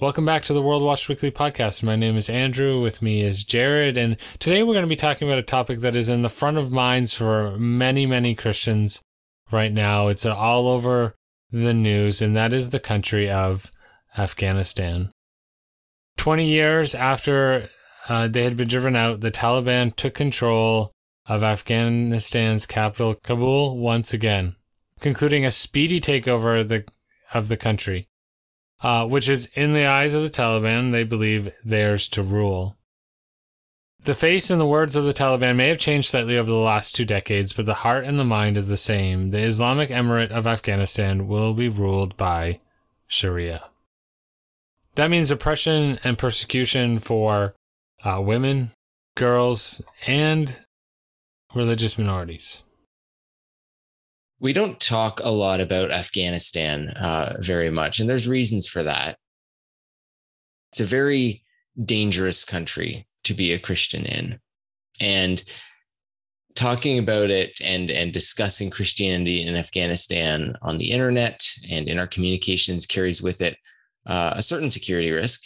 Welcome back to the World Watch Weekly podcast. My name is Andrew. With me is Jared. And today we're going to be talking about a topic that is in the front of minds for many, many Christians right now. It's all over the news, and that is the country of Afghanistan. 20 years after uh, they had been driven out, the Taliban took control of Afghanistan's capital, Kabul, once again, concluding a speedy takeover of the, of the country uh, which is in the eyes of the Taliban, they believe theirs to rule. The face and the words of the Taliban may have changed slightly over the last two decades, but the heart and the mind is the same. The Islamic Emirate of Afghanistan will be ruled by Sharia. That means oppression and persecution for uh, women, girls, and religious minorities we don't talk a lot about Afghanistan uh, very much, and there's reasons for that. It's a very dangerous country to be a Christian in, and talking about it and and discussing Christianity in Afghanistan on the internet and in our communications carries with it uh, a certain security risk.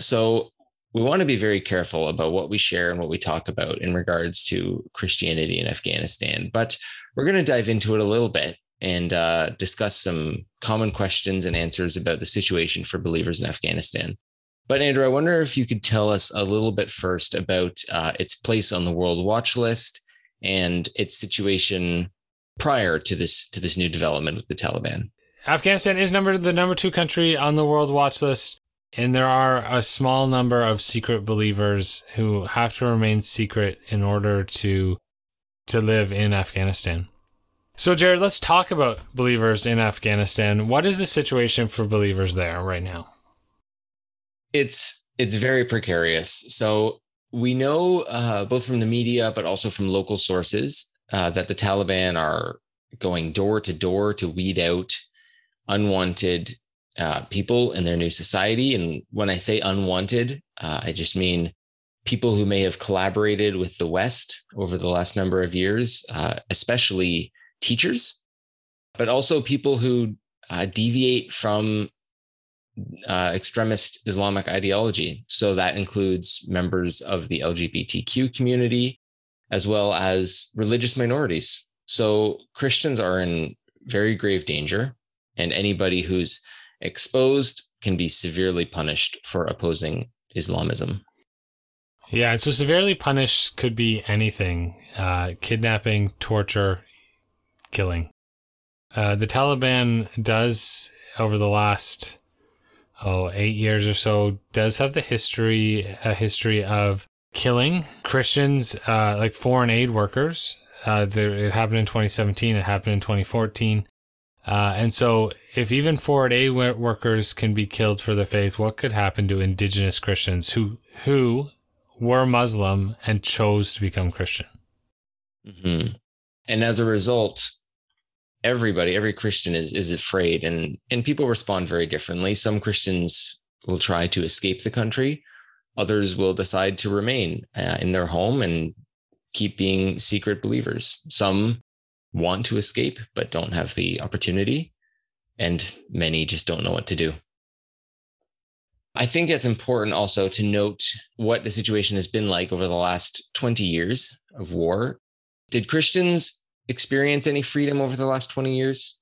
So we want to be very careful about what we share and what we talk about in regards to Christianity in Afghanistan. But we're going to dive into it a little bit and uh, discuss some common questions and answers about the situation for believers in Afghanistan. But Andrew, I wonder if you could tell us a little bit first about uh, its place on the World Watch List and its situation prior to this to this new development with the Taliban. Afghanistan is number the number two country on the World Watch List, and there are a small number of secret believers who have to remain secret in order to to live in Afghanistan. So, Jared, let's talk about believers in Afghanistan. What is the situation for believers there right now? It's it's very precarious. So we know uh, both from the media, but also from local sources, uh, that the Taliban are going door to door to weed out unwanted uh, people in their new society. And when I say unwanted, uh, I just mean people who may have collaborated with the West over the last number of years, uh, especially teachers, but also people who uh, deviate from uh, extremist Islamic ideology. So that includes members of the LGBTQ community, as well as religious minorities. So Christians are in very grave danger, and anybody who's exposed can be severely punished for opposing Islamism. Yeah, so severely punished could be anything uh, kidnapping, torture, killing. Uh, the Taliban does, over the last oh eight years or so, does have the history a history of killing Christians, uh, like foreign aid workers. Uh, there, it happened in 2017. It happened in 2014. Uh, and so, if even foreign aid workers can be killed for the faith, what could happen to indigenous Christians who who were Muslim and chose to become Christian. Mm-hmm. And as a result, everybody, every Christian is is afraid, and and people respond very differently. Some Christians will try to escape the country. Others will decide to remain uh, in their home and keep being secret believers. Some want to escape but don't have the opportunity, and many just don't know what to do. I think it's important also to note what the situation has been like over the last 20 years of war. Did Christians experience any freedom over the last 20 years?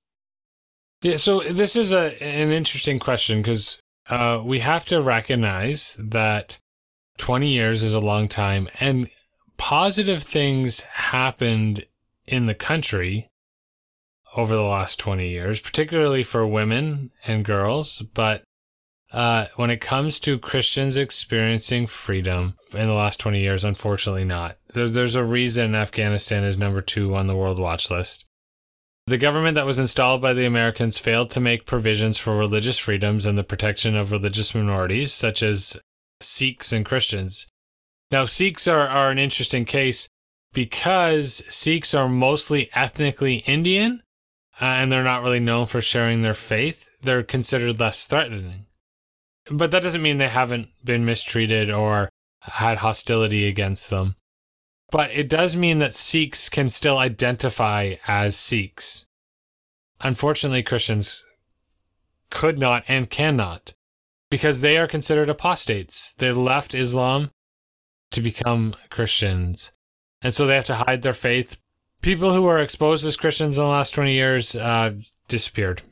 Yeah, so this is a an interesting question because uh, we have to recognize that 20 years is a long time and positive things happened in the country over the last 20 years, particularly for women and girls, but uh, when it comes to Christians experiencing freedom in the last 20 years, unfortunately not. There's, there's a reason Afghanistan is number two on the World Watch list. The government that was installed by the Americans failed to make provisions for religious freedoms and the protection of religious minorities, such as Sikhs and Christians. Now, Sikhs are, are an interesting case because Sikhs are mostly ethnically Indian uh, and they're not really known for sharing their faith. They're considered less threatening. But that doesn't mean they haven't been mistreated or had hostility against them. But it does mean that Sikhs can still identify as Sikhs. Unfortunately, Christians could not and cannot because they are considered apostates. They left Islam to become Christians. And so they have to hide their faith. People who were exposed as Christians in the last 20 years uh, disappeared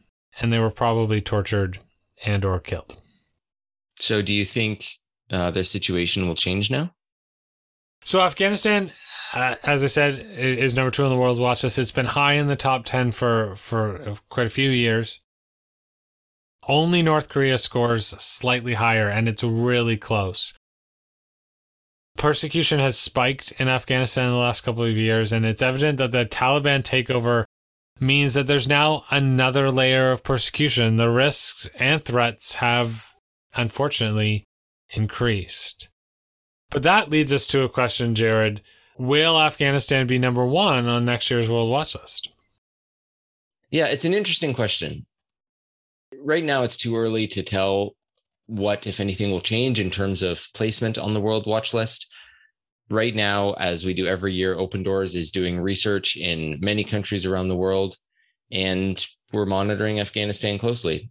and they were probably tortured and or killed. So do you think uh, their situation will change now? So Afghanistan, uh, as I said, is number two on the world watch list. It's been high in the top ten for for quite a few years. Only North Korea scores slightly higher, and it's really close. Persecution has spiked in Afghanistan in the last couple of years, and it's evident that the Taliban takeover means that there's now another layer of persecution. The risks and threats have, unfortunately, increased. But that leads us to a question, Jared. Will Afghanistan be number one on next year's World Watch List? Yeah, it's an interesting question. Right now, it's too early to tell what, if anything, will change in terms of placement on the World Watch List. Right now, as we do every year, Open Doors is doing research in many countries around the world, and we're monitoring Afghanistan closely.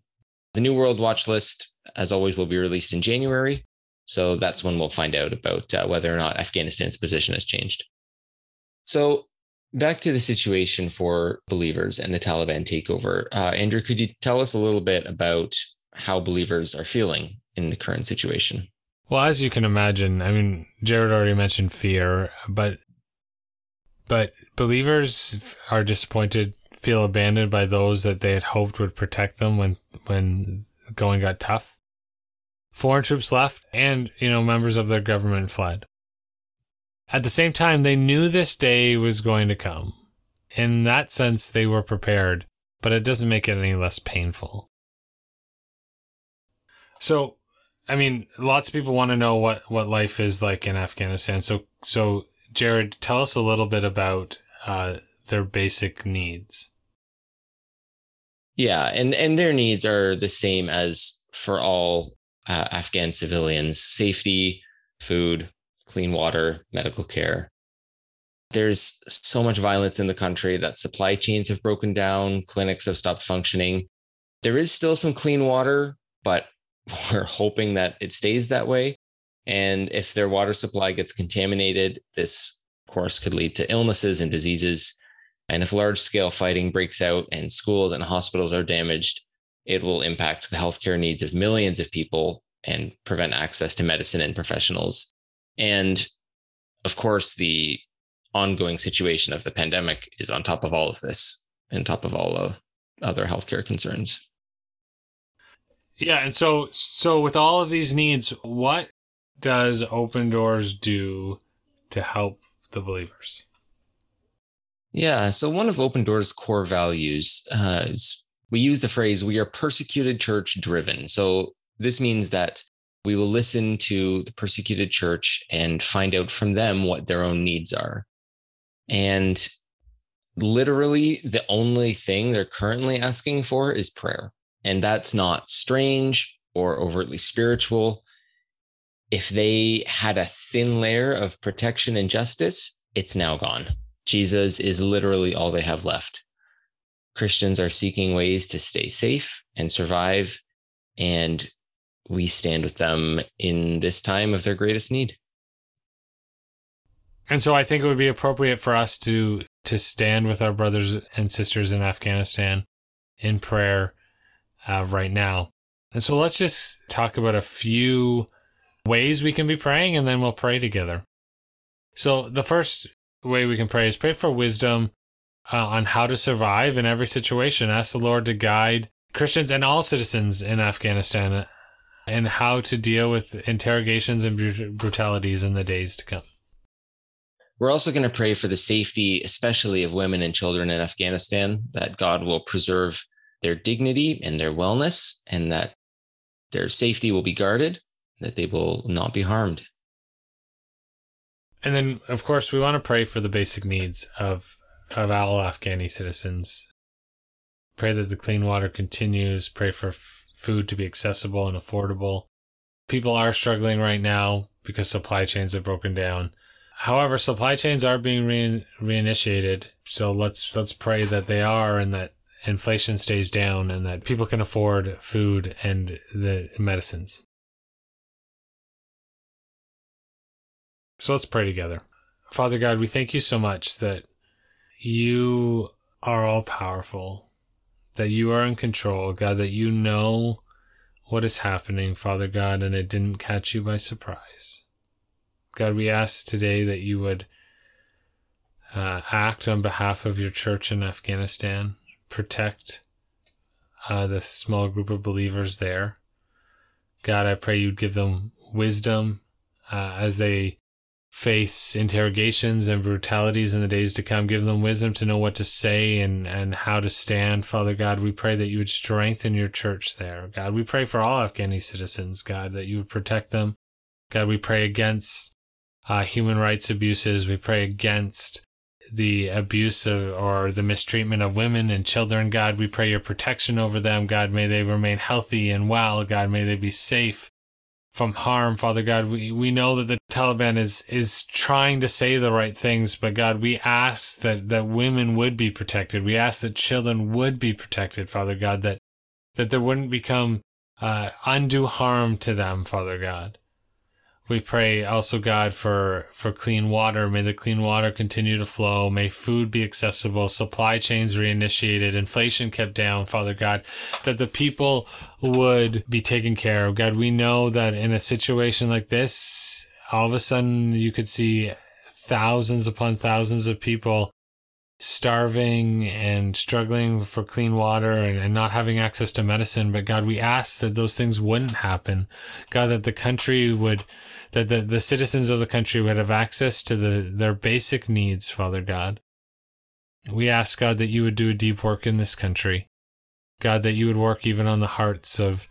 The new World Watch List, as always, will be released in January. So that's when we'll find out about uh, whether or not Afghanistan's position has changed. So back to the situation for believers and the Taliban takeover. Uh, Andrew, could you tell us a little bit about how believers are feeling in the current situation? Well, as you can imagine, I mean, Jared already mentioned fear, but but believers are disappointed, feel abandoned by those that they had hoped would protect them when when going got tough. Foreign troops left, and, you know, members of their government fled. At the same time, they knew this day was going to come. In that sense, they were prepared, but it doesn't make it any less painful. So, I mean, lots of people want to know what, what life is like in Afghanistan. So, so Jared, tell us a little bit about uh, their basic needs. Yeah, and and their needs are the same as for all uh, Afghan civilians safety, food, clean water, medical care. There's so much violence in the country that supply chains have broken down, clinics have stopped functioning. There is still some clean water, but we're hoping that it stays that way. And if their water supply gets contaminated, this, course, could lead to illnesses and diseases. And if large scale fighting breaks out and schools and hospitals are damaged, it will impact the healthcare needs of millions of people and prevent access to medicine and professionals. And of course, the ongoing situation of the pandemic is on top of all of this, and top of all of other healthcare concerns. Yeah, and so so with all of these needs, what does Open Doors do to help the believers? Yeah, so one of Open Doors' core values uh, is we use the phrase we are persecuted church driven. So this means that we will listen to the persecuted church and find out from them what their own needs are. And literally, the only thing they're currently asking for is prayer. And that's not strange or overtly spiritual. If they had a thin layer of protection and justice, it's now gone. Jesus is literally all they have left. Christians are seeking ways to stay safe and survive. And we stand with them in this time of their greatest need. And so I think it would be appropriate for us to to stand with our brothers and sisters in Afghanistan in prayer uh, right now. And so let's just talk about a few ways we can be praying and then we'll pray together. So the first way we can pray is pray for wisdom uh, on how to survive in every situation. Ask the Lord to guide Christians and all citizens in Afghanistan and how to deal with interrogations and brutalities in the days to come. We're also going to pray for the safety, especially of women and children in Afghanistan, that God will preserve their dignity and their wellness, and that their safety will be guarded, that they will not be harmed. And then, of course, we want to pray for the basic needs of, of all Afghani citizens. Pray that the clean water continues. Pray for f- food to be accessible and affordable. People are struggling right now because supply chains have broken down. However, supply chains are being re- reinitiated. So let's let's pray that they are and that inflation stays down and that people can afford food and the medicines. So let's pray together. Father God, we thank you so much that you are all powerful, that you are in control, God, that you know what is happening, Father God, and it didn't catch you by surprise. God, we ask today that you would uh, act on behalf of your church in Afghanistan, protect uh, the small group of believers there. God, I pray you'd give them wisdom uh, as they face interrogations and brutalities in the days to come. Give them wisdom to know what to say and, and how to stand. Father God, we pray that you would strengthen your church there. God, we pray for all Afghani citizens, God, that you would protect them. God, we pray against uh, human rights abuses. We pray against the abuse of or the mistreatment of women and children. God, we pray your protection over them. God, may they remain healthy and well. God, may they be safe from harm, Father God. We, we know that the Taliban is, is trying to say the right things, but God, we ask that, that women would be protected. We ask that children would be protected, Father God, that, that there wouldn't become uh, undue harm to them, Father God. We pray also, God, for, for clean water. May the clean water continue to flow. May food be accessible, supply chains reinitiated, inflation kept down, Father God, that the people would be taken care of. God, we know that in a situation like this, all of a sudden you could see thousands upon thousands of people starving and struggling for clean water and, and, not having access to medicine. But God, we ask that those things wouldn't happen. God, that the country would, that the, the citizens of the country would have access to the, their basic needs, Father God. We ask, God, that you would do a deep work in this country. God, that you would work even on the hearts of,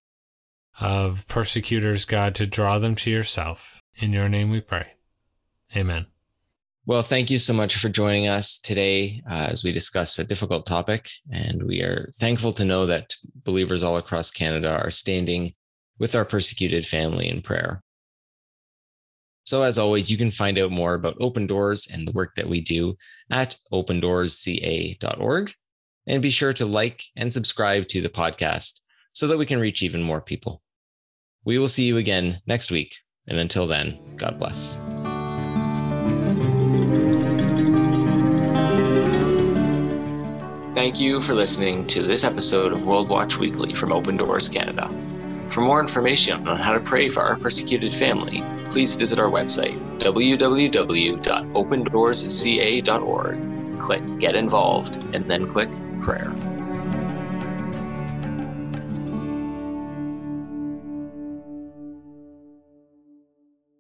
of persecutors, God, to draw them to yourself. In your name we pray. Amen. Well, thank you so much for joining us today uh, as we discuss a difficult topic. And we are thankful to know that believers all across Canada are standing with our persecuted family in prayer. So, as always, you can find out more about Open Doors and the work that we do at opendoorsca.org. And be sure to like and subscribe to the podcast so that we can reach even more people. We will see you again next week. And until then, God bless. Thank you for listening to this episode of World Watch Weekly from Open Doors Canada. For more information on how to pray for our persecuted family, please visit our website, www.opendoorsca.org. Click Get Involved and then click Prayer.